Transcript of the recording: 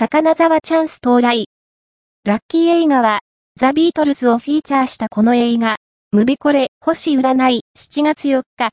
魚沢チャンス到来。ラッキー映画は、ザ・ビートルズをフィーチャーしたこの映画、ムビコレ、星占い、7月4日、